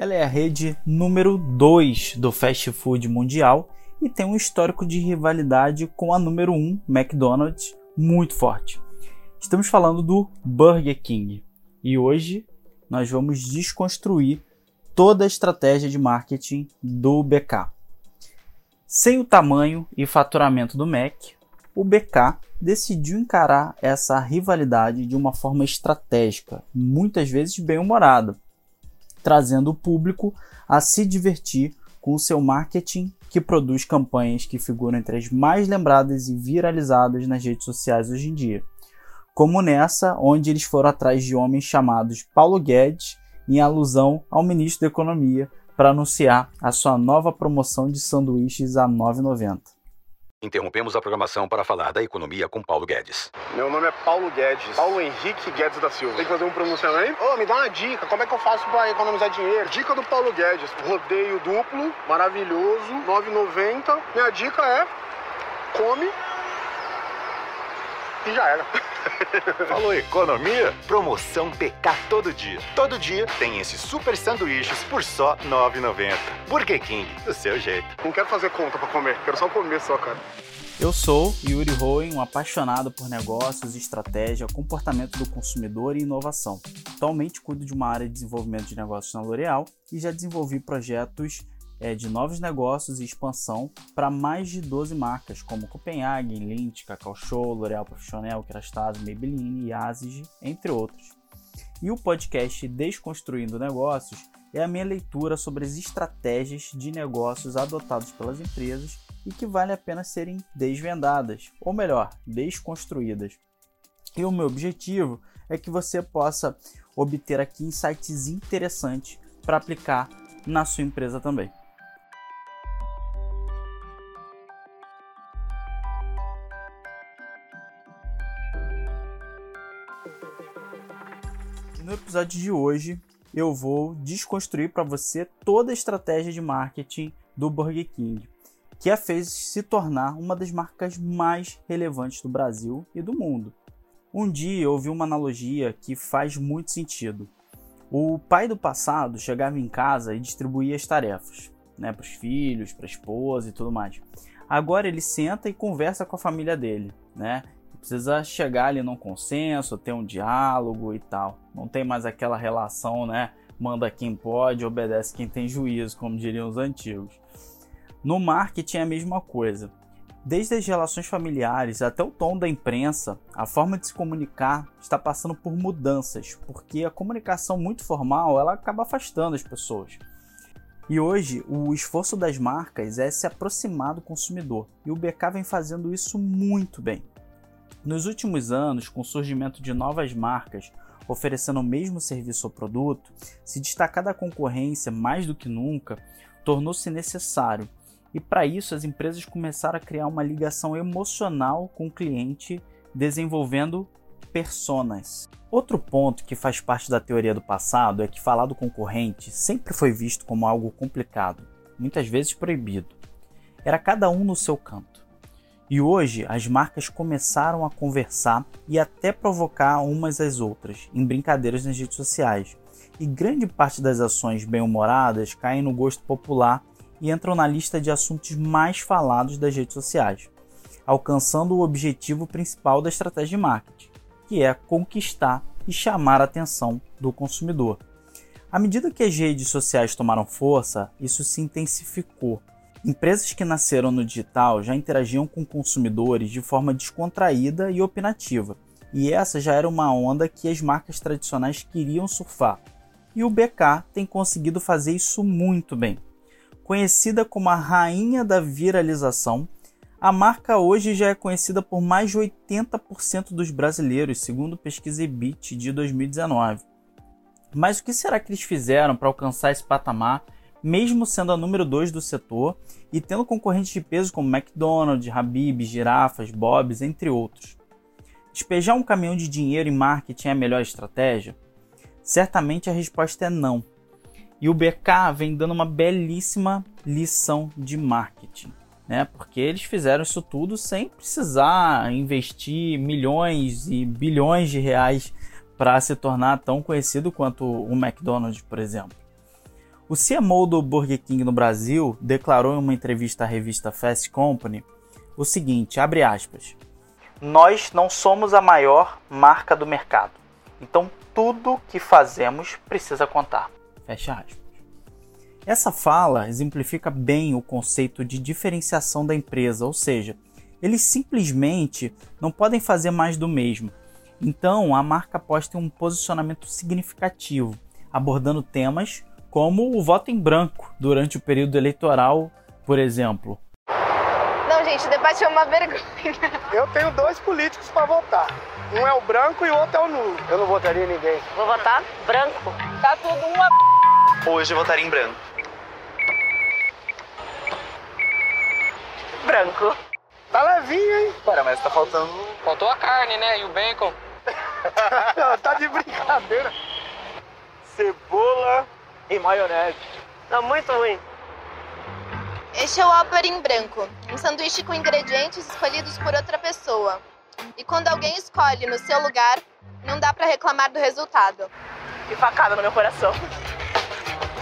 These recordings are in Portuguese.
ela é a rede número 2 do fast food mundial e tem um histórico de rivalidade com a número 1, McDonald's, muito forte. Estamos falando do Burger King e hoje nós vamos desconstruir toda a estratégia de marketing do BK. Sem o tamanho e faturamento do Mac, o BK decidiu encarar essa rivalidade de uma forma estratégica, muitas vezes bem-humorada, trazendo o público a se divertir com o seu marketing que produz campanhas que figuram entre as mais lembradas e viralizadas nas redes sociais hoje em dia. Como nessa, onde eles foram atrás de homens chamados Paulo Guedes, em alusão ao ministro da Economia, para anunciar a sua nova promoção de sanduíches a R$ 9,90. Interrompemos a programação para falar da economia com Paulo Guedes. Meu nome é Paulo Guedes, Paulo Henrique Guedes da Silva. Tem que fazer um pronunciamento? Ô, oh, me dá uma dica, como é que eu faço para economizar dinheiro? Dica do Paulo Guedes, rodeio duplo, maravilhoso, 9,90. Minha dica é, come e já era. Falou economia? Promoção PK todo dia. Todo dia tem esses super sanduíches por só R$ 9,90. Burger King, do seu jeito. Não quero fazer conta para comer, quero só comer só, cara. Eu sou Yuri Roen, um apaixonado por negócios, estratégia, comportamento do consumidor e inovação. Atualmente cuido de uma área de desenvolvimento de negócios na L'Oréal e já desenvolvi projetos é, de novos negócios e expansão para mais de 12 marcas, como Copenhagen, Lindt, Cacau Show, L'Oréal Profissional, Kerastase, Maybelline Asis, entre outros. E o podcast Desconstruindo Negócios é a minha leitura sobre as estratégias de negócios adotadas pelas empresas e que vale a pena serem desvendadas, ou melhor, desconstruídas. E o meu objetivo é que você possa obter aqui insights interessantes para aplicar na sua empresa também. No episódio de hoje, eu vou desconstruir para você toda a estratégia de marketing do Burger King, que a fez se tornar uma das marcas mais relevantes do Brasil e do mundo. Um dia eu ouvi uma analogia que faz muito sentido. O pai do passado chegava em casa e distribuía as tarefas, né, para os filhos, para a esposa e tudo mais. Agora ele senta e conversa com a família dele, né? Precisa chegar ali num consenso, ter um diálogo e tal. Não tem mais aquela relação, né? Manda quem pode, obedece quem tem juízo, como diriam os antigos. No marketing é a mesma coisa. Desde as relações familiares até o tom da imprensa, a forma de se comunicar está passando por mudanças, porque a comunicação muito formal ela acaba afastando as pessoas. E hoje, o esforço das marcas é se aproximar do consumidor, e o BK vem fazendo isso muito bem. Nos últimos anos, com o surgimento de novas marcas oferecendo o mesmo serviço ou produto, se destacar da concorrência mais do que nunca tornou-se necessário. E para isso, as empresas começaram a criar uma ligação emocional com o cliente, desenvolvendo personas. Outro ponto que faz parte da teoria do passado é que falar do concorrente sempre foi visto como algo complicado, muitas vezes proibido. Era cada um no seu canto. E hoje as marcas começaram a conversar e até provocar umas às outras em brincadeiras nas redes sociais. E grande parte das ações bem-humoradas caem no gosto popular e entram na lista de assuntos mais falados das redes sociais, alcançando o objetivo principal da estratégia de marketing, que é conquistar e chamar a atenção do consumidor. À medida que as redes sociais tomaram força, isso se intensificou Empresas que nasceram no digital já interagiam com consumidores de forma descontraída e opinativa, e essa já era uma onda que as marcas tradicionais queriam surfar. E o BK tem conseguido fazer isso muito bem. Conhecida como a rainha da viralização, a marca hoje já é conhecida por mais de 80% dos brasileiros, segundo pesquisa Ebit de 2019. Mas o que será que eles fizeram para alcançar esse patamar mesmo sendo a número 2 do setor e tendo concorrentes de peso como McDonald's, Habib, Girafas, Bob's, entre outros. Despejar um caminhão de dinheiro em marketing é a melhor estratégia? Certamente a resposta é não. E o BK vem dando uma belíssima lição de marketing, né? Porque eles fizeram isso tudo sem precisar investir milhões e bilhões de reais para se tornar tão conhecido quanto o McDonald's, por exemplo. O CMO do Burger King no Brasil declarou em uma entrevista à revista Fast Company o seguinte, abre aspas: Nós não somos a maior marca do mercado. Então tudo que fazemos precisa contar. Fecha aspas. Essa fala exemplifica bem o conceito de diferenciação da empresa, ou seja, eles simplesmente não podem fazer mais do mesmo. Então, a marca pode ter um posicionamento significativo, abordando temas como o voto em branco durante o período eleitoral, por exemplo. Não, gente, o debate é uma vergonha. Eu tenho dois políticos para votar. Um é o branco e o outro é o nulo. Eu não votaria em ninguém. Vou votar branco. Tá tudo uma Hoje eu votaria em branco. Branco. Tá levinho, hein? Cara, mas tá faltando. Faltou a carne, né? E o bacon. tá de brincadeira. Cebola e maionese. Tá muito ruim. Este é o Whopper em branco, um sanduíche com ingredientes escolhidos por outra pessoa. E quando alguém escolhe no seu lugar, não dá pra reclamar do resultado. E facada no meu coração.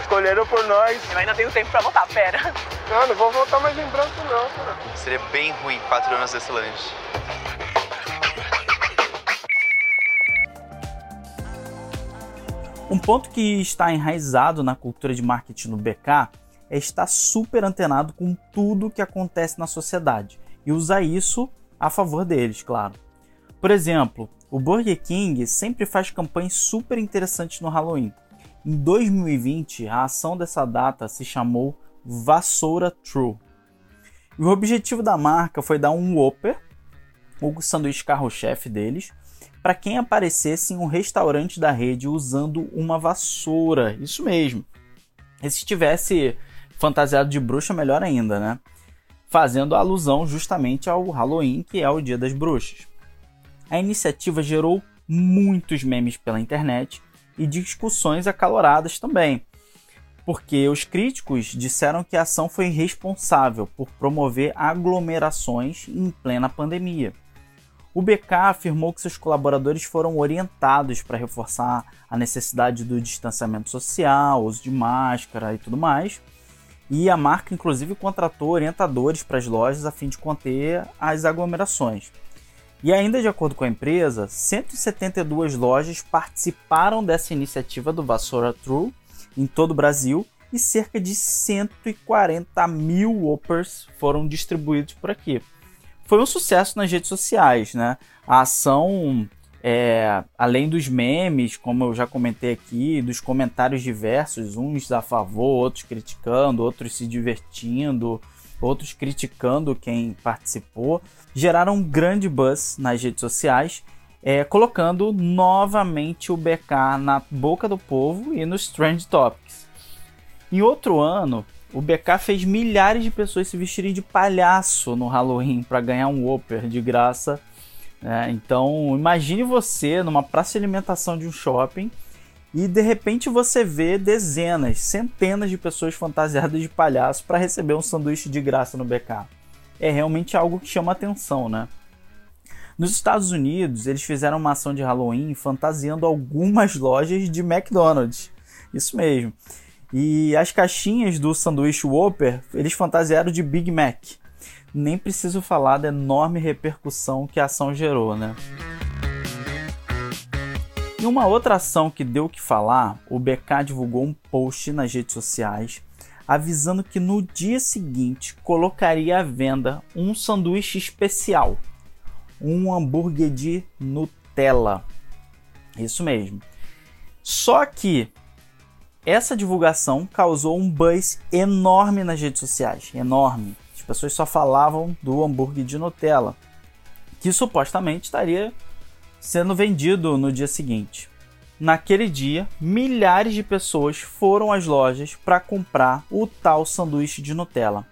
Escolheram por nós. Eu ainda tenho tempo pra votar, pera. Não, não vou votar mais em branco, não. cara. Seria bem ruim quatro anos desse lanche. Um ponto que está enraizado na cultura de marketing no BK é estar super antenado com tudo que acontece na sociedade e usar isso a favor deles, claro. Por exemplo, o Burger King sempre faz campanhas super interessantes no Halloween. Em 2020, a ação dessa data se chamou Vassoura True. E o objetivo da marca foi dar um Whopper, o sanduíche carro-chefe deles, para quem aparecesse em um restaurante da rede usando uma vassoura. Isso mesmo. E se estivesse fantasiado de bruxa, melhor ainda, né? Fazendo alusão justamente ao Halloween, que é o Dia das Bruxas. A iniciativa gerou muitos memes pela internet e discussões acaloradas também, porque os críticos disseram que a ação foi responsável por promover aglomerações em plena pandemia. O BK afirmou que seus colaboradores foram orientados para reforçar a necessidade do distanciamento social, uso de máscara e tudo mais. E a marca, inclusive, contratou orientadores para as lojas a fim de conter as aglomerações. E ainda de acordo com a empresa, 172 lojas participaram dessa iniciativa do Vassoura True em todo o Brasil e cerca de 140 mil Whoppers foram distribuídos por aqui. Foi um sucesso nas redes sociais, né? A ação, é, além dos memes, como eu já comentei aqui, dos comentários diversos, uns a favor, outros criticando, outros se divertindo, outros criticando quem participou, geraram um grande buzz nas redes sociais, é, colocando novamente o BK na boca do povo e nos Trend Topics. Em outro ano, o BK fez milhares de pessoas se vestirem de palhaço no Halloween para ganhar um Whopper de graça. né? então, imagine você numa praça de alimentação de um shopping e de repente você vê dezenas, centenas de pessoas fantasiadas de palhaço para receber um sanduíche de graça no BK. É realmente algo que chama atenção, né? Nos Estados Unidos, eles fizeram uma ação de Halloween fantasiando algumas lojas de McDonald's. Isso mesmo. E as caixinhas do sanduíche Whopper, eles fantasiaram de Big Mac. Nem preciso falar da enorme repercussão que a ação gerou, né? Em uma outra ação que deu o que falar, o BK divulgou um post nas redes sociais avisando que no dia seguinte colocaria à venda um sanduíche especial, um hambúrguer de Nutella. Isso mesmo. Só que essa divulgação causou um buzz enorme nas redes sociais, enorme. As pessoas só falavam do hambúrguer de Nutella, que supostamente estaria sendo vendido no dia seguinte. Naquele dia, milhares de pessoas foram às lojas para comprar o tal sanduíche de Nutella.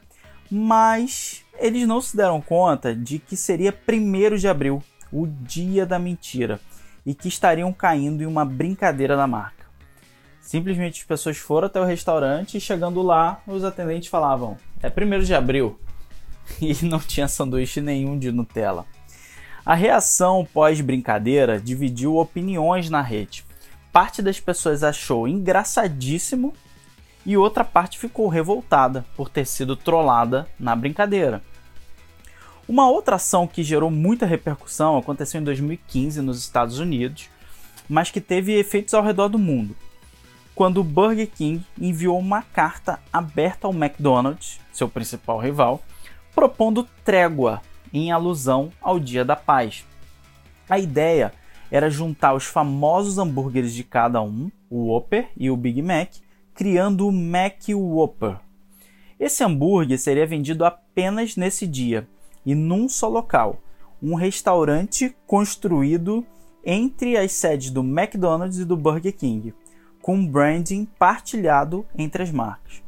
Mas eles não se deram conta de que seria 1 de abril, o dia da mentira, e que estariam caindo em uma brincadeira da marca. Simplesmente as pessoas foram até o restaurante e chegando lá, os atendentes falavam: "É 1 de abril". E não tinha sanduíche nenhum de Nutella. A reação pós-brincadeira dividiu opiniões na rede. Parte das pessoas achou engraçadíssimo e outra parte ficou revoltada por ter sido trollada na brincadeira. Uma outra ação que gerou muita repercussão aconteceu em 2015 nos Estados Unidos, mas que teve efeitos ao redor do mundo, quando o Burger King enviou uma carta aberta ao McDonald's, seu principal rival, propondo trégua em alusão ao Dia da Paz. A ideia era juntar os famosos hambúrgueres de cada um, o Whopper e o Big Mac, criando o Mac Whopper. Esse hambúrguer seria vendido apenas nesse dia e num só local, um restaurante construído entre as sedes do McDonald's e do Burger King, com branding partilhado entre as marcas.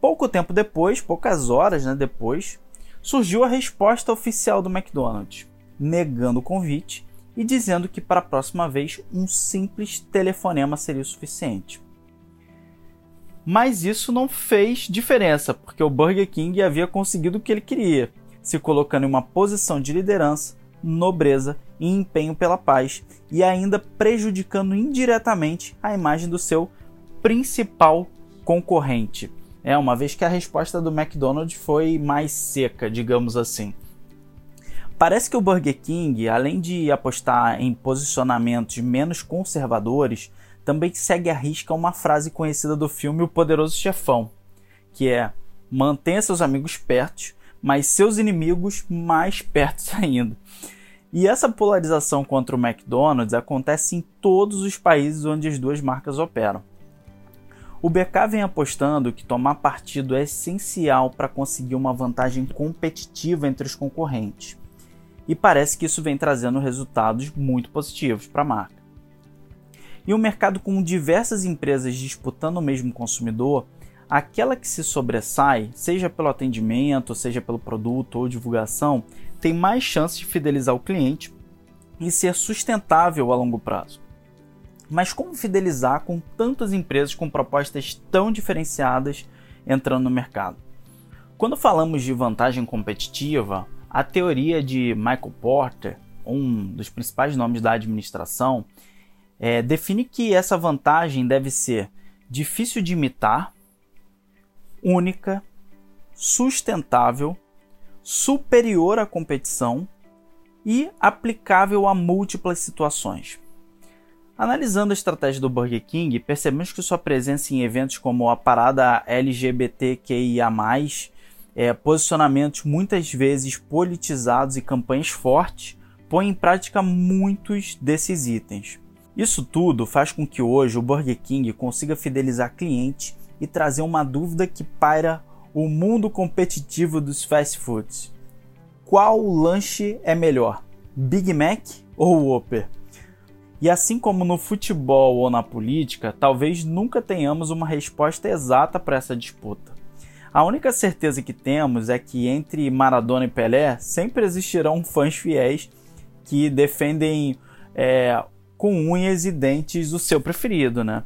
Pouco tempo depois, poucas horas né, depois, surgiu a resposta oficial do McDonald's, negando o convite e dizendo que para a próxima vez um simples telefonema seria o suficiente. Mas isso não fez diferença, porque o Burger King havia conseguido o que ele queria, se colocando em uma posição de liderança, nobreza e empenho pela paz, e ainda prejudicando indiretamente a imagem do seu principal concorrente. É, uma vez que a resposta do McDonald's foi mais seca, digamos assim. Parece que o Burger King, além de apostar em posicionamentos menos conservadores, também segue à risca uma frase conhecida do filme O Poderoso Chefão, que é: mantenha seus amigos perto, mas seus inimigos mais perto ainda. E essa polarização contra o McDonald's acontece em todos os países onde as duas marcas operam. O BK vem apostando que tomar partido é essencial para conseguir uma vantagem competitiva entre os concorrentes. E parece que isso vem trazendo resultados muito positivos para a marca. E um mercado com diversas empresas disputando o mesmo consumidor aquela que se sobressai, seja pelo atendimento, seja pelo produto ou divulgação, tem mais chance de fidelizar o cliente e ser sustentável a longo prazo. Mas como fidelizar com tantas empresas com propostas tão diferenciadas entrando no mercado? Quando falamos de vantagem competitiva, a teoria de Michael Porter, um dos principais nomes da administração, é, define que essa vantagem deve ser difícil de imitar, única, sustentável, superior à competição e aplicável a múltiplas situações. Analisando a estratégia do Burger King, percebemos que sua presença em eventos como a parada LGBTQIA, é, posicionamentos muitas vezes politizados e campanhas fortes, põe em prática muitos desses itens. Isso tudo faz com que hoje o Burger King consiga fidelizar clientes e trazer uma dúvida que paira o mundo competitivo dos fast foods. Qual lanche é melhor, Big Mac ou Whopper? E assim como no futebol ou na política, talvez nunca tenhamos uma resposta exata para essa disputa. A única certeza que temos é que entre Maradona e Pelé sempre existirão fãs fiéis que defendem é, com unhas e dentes o seu preferido, né?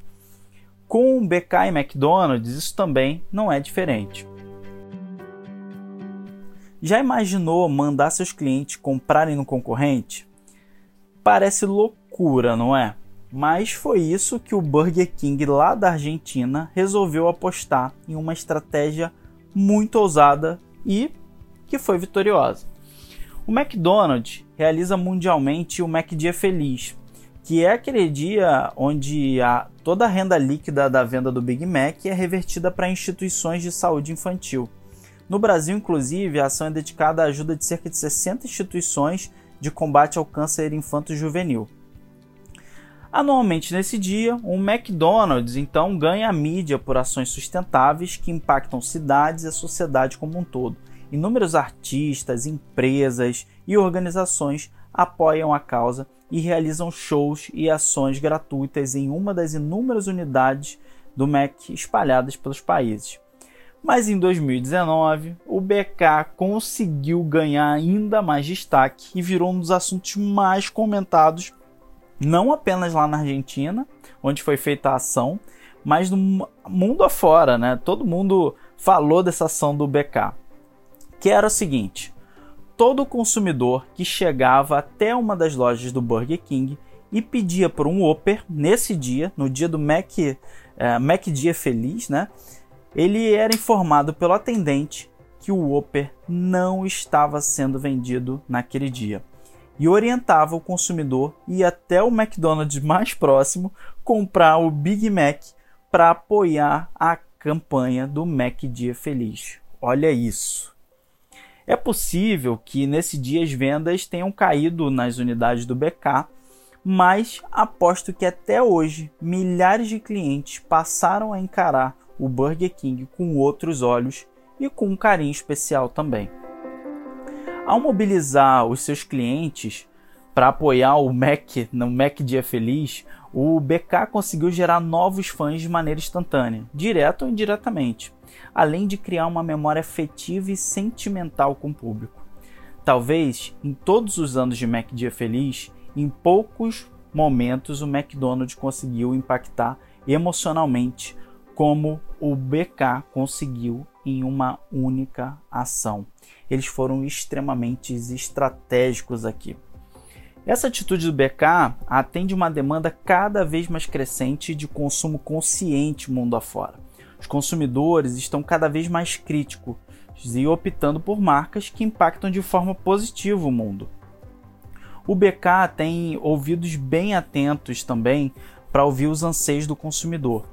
Com BK e McDonald's, isso também não é diferente. Já imaginou mandar seus clientes comprarem no concorrente? Parece loucura, não é? Mas foi isso que o Burger King lá da Argentina resolveu apostar em uma estratégia muito ousada e que foi vitoriosa. O McDonald's realiza mundialmente o McDia Feliz, que é aquele dia onde a, toda a renda líquida da venda do Big Mac é revertida para instituições de saúde infantil. No Brasil, inclusive, a ação é dedicada à ajuda de cerca de 60 instituições de combate ao câncer infanto-juvenil. Anualmente nesse dia, o McDonald's então ganha mídia por ações sustentáveis que impactam cidades e a sociedade como um todo. Inúmeros artistas, empresas e organizações apoiam a causa e realizam shows e ações gratuitas em uma das inúmeras unidades do MEC espalhadas pelos países. Mas em 2019, o BK conseguiu ganhar ainda mais destaque e virou um dos assuntos mais comentados, não apenas lá na Argentina, onde foi feita a ação, mas no mundo afora, né? Todo mundo falou dessa ação do BK. Que era o seguinte: todo consumidor que chegava até uma das lojas do Burger King e pedia por um Whopper nesse dia, no dia do Mac é, MacD é Feliz, né? Ele era informado pelo atendente que o Whopper não estava sendo vendido naquele dia e orientava o consumidor ir até o McDonald's mais próximo comprar o Big Mac para apoiar a campanha do Mac Dia Feliz. Olha isso. É possível que nesse dia as vendas tenham caído nas unidades do BK, mas aposto que até hoje milhares de clientes passaram a encarar o Burger King com outros olhos e com um carinho especial também. Ao mobilizar os seus clientes para apoiar o Mac no Mac Dia Feliz, o BK conseguiu gerar novos fãs de maneira instantânea, direto ou indiretamente, além de criar uma memória afetiva e sentimental com o público. Talvez, em todos os anos de Mac Dia Feliz, em poucos momentos o McDonald's conseguiu impactar emocionalmente como o BK conseguiu em uma única ação. Eles foram extremamente estratégicos aqui. Essa atitude do BK atende uma demanda cada vez mais crescente de consumo consciente mundo afora. Os consumidores estão cada vez mais críticos e optando por marcas que impactam de forma positiva o mundo. O BK tem ouvidos bem atentos também para ouvir os anseios do consumidor.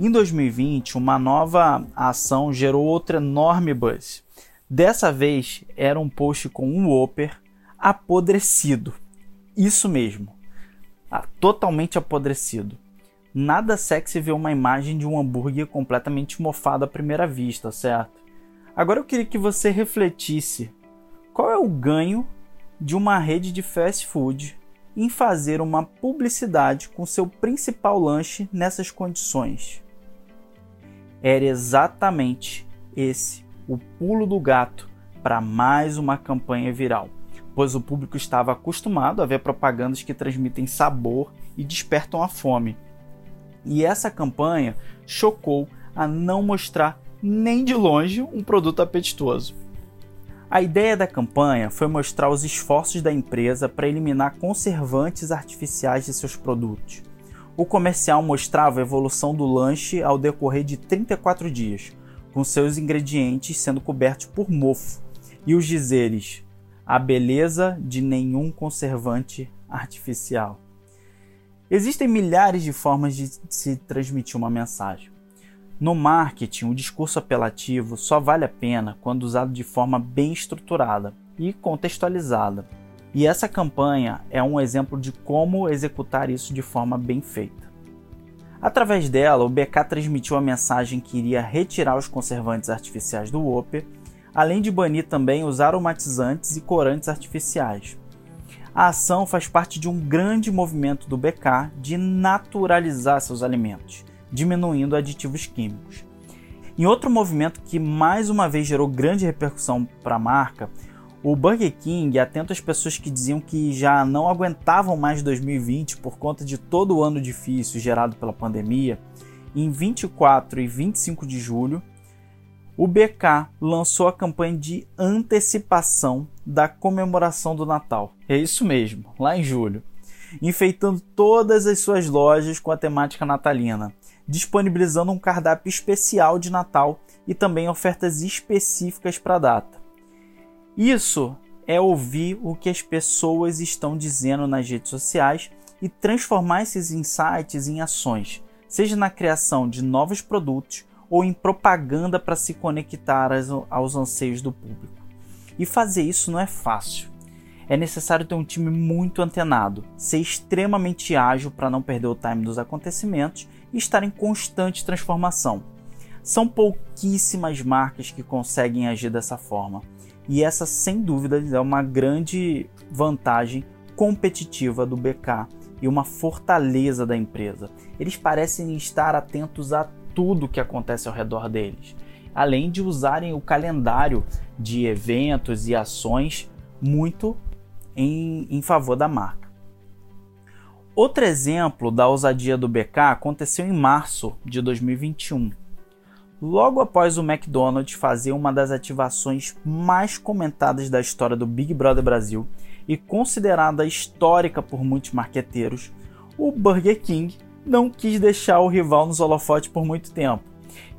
Em 2020, uma nova ação gerou outro enorme buzz. Dessa vez era um post com um Whopper apodrecido. Isso mesmo, totalmente apodrecido. Nada sexy ver uma imagem de um hambúrguer completamente mofado à primeira vista, certo? Agora eu queria que você refletisse qual é o ganho de uma rede de fast food em fazer uma publicidade com seu principal lanche nessas condições. Era exatamente esse o pulo do gato para mais uma campanha viral, pois o público estava acostumado a ver propagandas que transmitem sabor e despertam a fome. E essa campanha chocou a não mostrar nem de longe um produto apetitoso. A ideia da campanha foi mostrar os esforços da empresa para eliminar conservantes artificiais de seus produtos. O comercial mostrava a evolução do lanche ao decorrer de 34 dias, com seus ingredientes sendo cobertos por mofo, e os dizeres: a beleza de nenhum conservante artificial. Existem milhares de formas de se transmitir uma mensagem. No marketing, o discurso apelativo só vale a pena quando usado de forma bem estruturada e contextualizada. E essa campanha é um exemplo de como executar isso de forma bem feita. Através dela, o BK transmitiu a mensagem que iria retirar os conservantes artificiais do Whopper, além de banir também os aromatizantes e corantes artificiais. A ação faz parte de um grande movimento do BK de naturalizar seus alimentos diminuindo aditivos químicos. Em outro movimento que mais uma vez gerou grande repercussão para a marca, o Burger King, atento às pessoas que diziam que já não aguentavam mais 2020 por conta de todo o ano difícil gerado pela pandemia, em 24 e 25 de julho, o BK lançou a campanha de antecipação da comemoração do Natal. É isso mesmo, lá em julho, enfeitando todas as suas lojas com a temática natalina disponibilizando um cardápio especial de Natal e também ofertas específicas para a data. Isso é ouvir o que as pessoas estão dizendo nas redes sociais e transformar esses insights em ações, seja na criação de novos produtos ou em propaganda para se conectar aos anseios do público. E fazer isso não é fácil. É necessário ter um time muito antenado, ser extremamente ágil para não perder o time dos acontecimentos e estar em constante transformação. São pouquíssimas marcas que conseguem agir dessa forma, e essa, sem dúvida, é uma grande vantagem competitiva do BK e uma fortaleza da empresa. Eles parecem estar atentos a tudo que acontece ao redor deles, além de usarem o calendário de eventos e ações muito em, em favor da marca. Outro exemplo da ousadia do BK aconteceu em março de 2021. Logo após o McDonald's fazer uma das ativações mais comentadas da história do Big Brother Brasil e considerada histórica por muitos marqueteiros, o Burger King não quis deixar o rival nos holofotes por muito tempo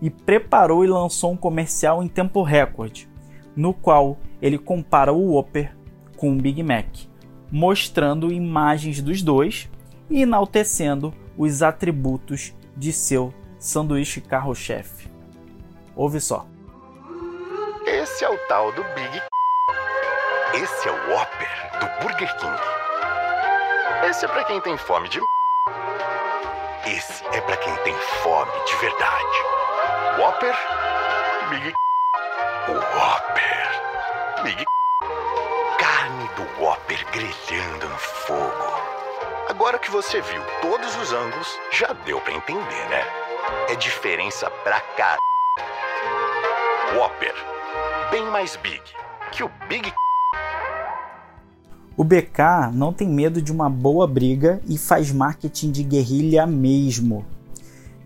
e preparou e lançou um comercial em tempo recorde, no qual ele compara o Whopper com o Big Mac, mostrando imagens dos dois e enaltecendo os atributos de seu sanduíche carro-chefe. Ouve só. Esse é o tal do Big Esse é o Whopper do Burger King. Esse é pra quem tem fome de Esse é pra quem tem fome de verdade. Whopper, Big O Whopper, Big Carne do Whopper grelhando no fogo. Agora que você viu todos os ângulos, já deu pra entender, né? É diferença pra cá. Whopper, bem mais big que o Big O BK não tem medo de uma boa briga e faz marketing de guerrilha mesmo.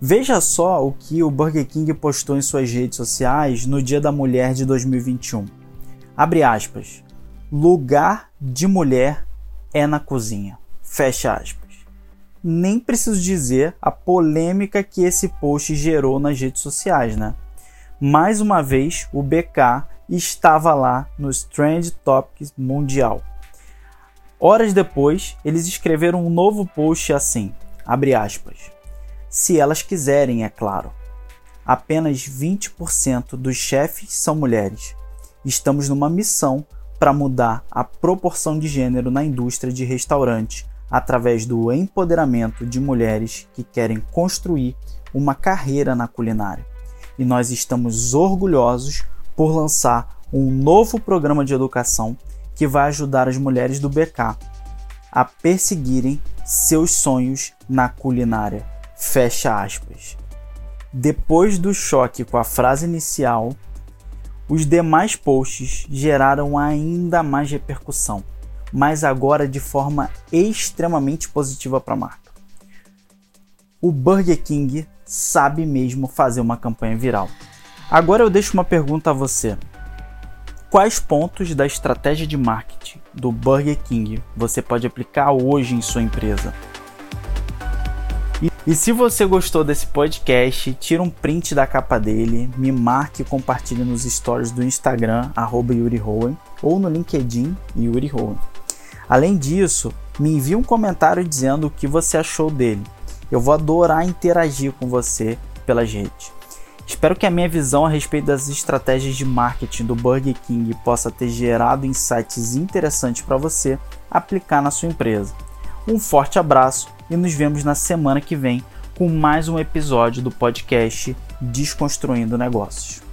Veja só o que o Burger King postou em suas redes sociais no Dia da Mulher de 2021. Abre aspas. Lugar de mulher é na cozinha. Fecha aspas. Nem preciso dizer a polêmica que esse post gerou nas redes sociais, né? Mais uma vez, o BK estava lá nos Trend Topics Mundial. Horas depois, eles escreveram um novo post assim, abre aspas. Se elas quiserem, é claro. Apenas 20% dos chefes são mulheres. Estamos numa missão para mudar a proporção de gênero na indústria de restaurante através do empoderamento de mulheres que querem construir uma carreira na culinária. E nós estamos orgulhosos por lançar um novo programa de educação que vai ajudar as mulheres do BK a perseguirem seus sonhos na culinária. Fecha aspas. Depois do choque com a frase inicial, os demais posts geraram ainda mais repercussão, mas agora de forma extremamente positiva para a marca. O Burger King sabe mesmo fazer uma campanha viral. Agora eu deixo uma pergunta a você. Quais pontos da estratégia de marketing do Burger King você pode aplicar hoje em sua empresa? E, se você gostou desse podcast, tira um print da capa dele, me marque e compartilhe nos stories do Instagram, Yuri Hohen, ou no LinkedIn, Yuri Hohen. Além disso, me envie um comentário dizendo o que você achou dele. Eu vou adorar interagir com você pelas redes. Espero que a minha visão a respeito das estratégias de marketing do Burger King possa ter gerado insights interessantes para você aplicar na sua empresa. Um forte abraço e nos vemos na semana que vem com mais um episódio do podcast Desconstruindo Negócios.